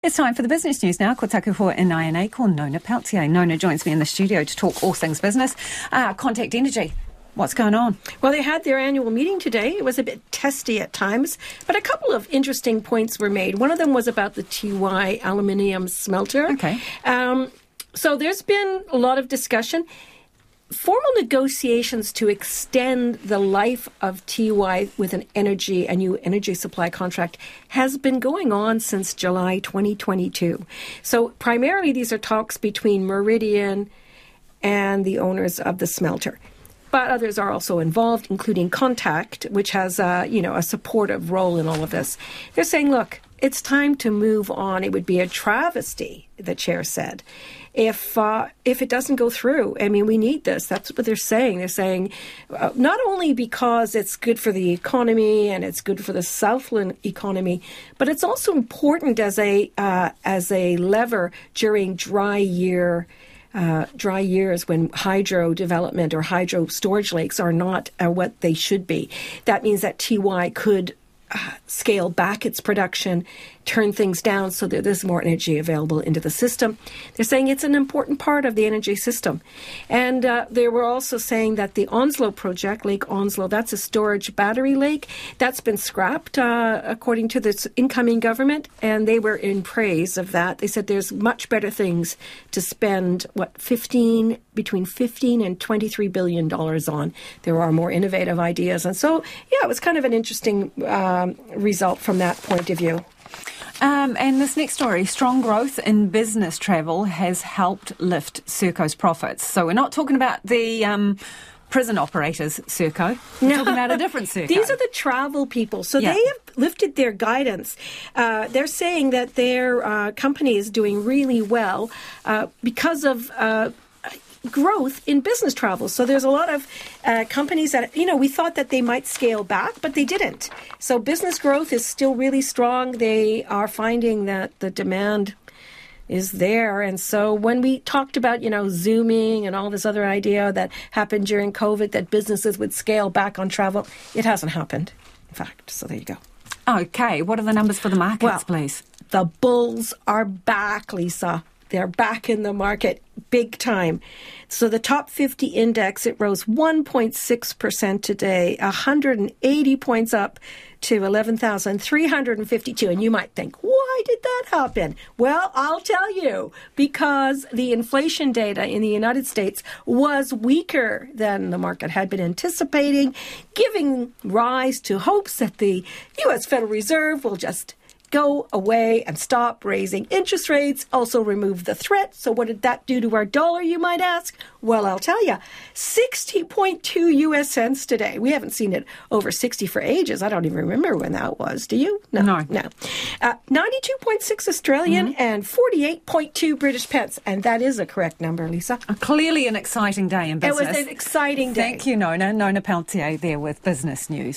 It's time for the business news now. Ko taku hoa in INA ko Nona Pelletier. Nona joins me in the studio to talk all things business. Uh, Contact Energy. What's going on? Well, they had their annual meeting today. It was a bit testy at times, but a couple of interesting points were made. One of them was about the Tiwai aluminium smelter. Okay. Um, so there's been a lot of discussion formal negotiations to extend the life of Tiwai with an energy, a new energy supply contract, has been going on since July 2022. So primarily these are talks between Meridian and the owners of the smelter. But others are also involved, including Contact, which has a, you know a supportive role in all of this. They're saying, look, it's time to move on. It would be a travesty, the chair said, if uh, if it doesn't go through. I mean, we need this. That's what they're saying. They're saying uh, not only because it's good for the economy and it's good for the Southland economy, but it's also important as a uh, as a lever during dry year. Uh, dry years when hydro development or hydro storage lakes are not uh, what they should be. That means that Tiwai could uh, scale back its production, turn things down so that there's more energy available into the system. They're saying it's an important part of the energy system. And uh, they were also saying that the Onslow project, Lake Onslow, that's a storage battery lake, that's been scrapped uh, according to the incoming government. And they were in praise of that. They said there's much better things to spend, what, 15, between 15 and 23 billion dollars on. There are more innovative ideas. And so, yeah, it was kind of an interesting um, result from that point of view. Um, and this next story strong growth in business travel has helped lift Serko's profits. So we're not talking about the. Um, prison operators, Serco. We're no. talking about a different Serko. These are the travel people. So yeah. they have lifted their guidance. Uh, they're saying that their uh, company is doing really well uh, because of uh, growth in business travel. So there's a lot of uh, companies that, you know, we thought that they might scale back, but they didn't. So business growth is still really strong. They are finding that the demand is there. And so when we talked about, you know, Zooming and all this other idea that happened during COVID that businesses would scale back on travel, it hasn't happened, in fact. So there you go. Okay. What are the numbers for the markets, well, please? The bulls are back, Lisa. They're back in the market big time. So the top 50 index, it rose 1.6% today, 180 points up to 11,352. And you might think, why did that happen? Well, I'll tell you, because the inflation data in the United States was weaker than the market had been anticipating, giving rise to hopes that the U.S. Federal Reserve will just go away and stop raising interest rates, also remove the threat. So, what did that do to our dollar, you might ask? Well, I'll tell you 60.2 US cents today. We haven't seen it over 60 for ages. I don't even remember when that was. Do you? No. No. no. Uh, 92.6 Australian mm-hmm. and 48.2 British pence. And that is a correct number, Lisa. Uh, clearly an exciting day in business. It was an exciting day. Thank you, Nona. Nona Pelletier there with Business News.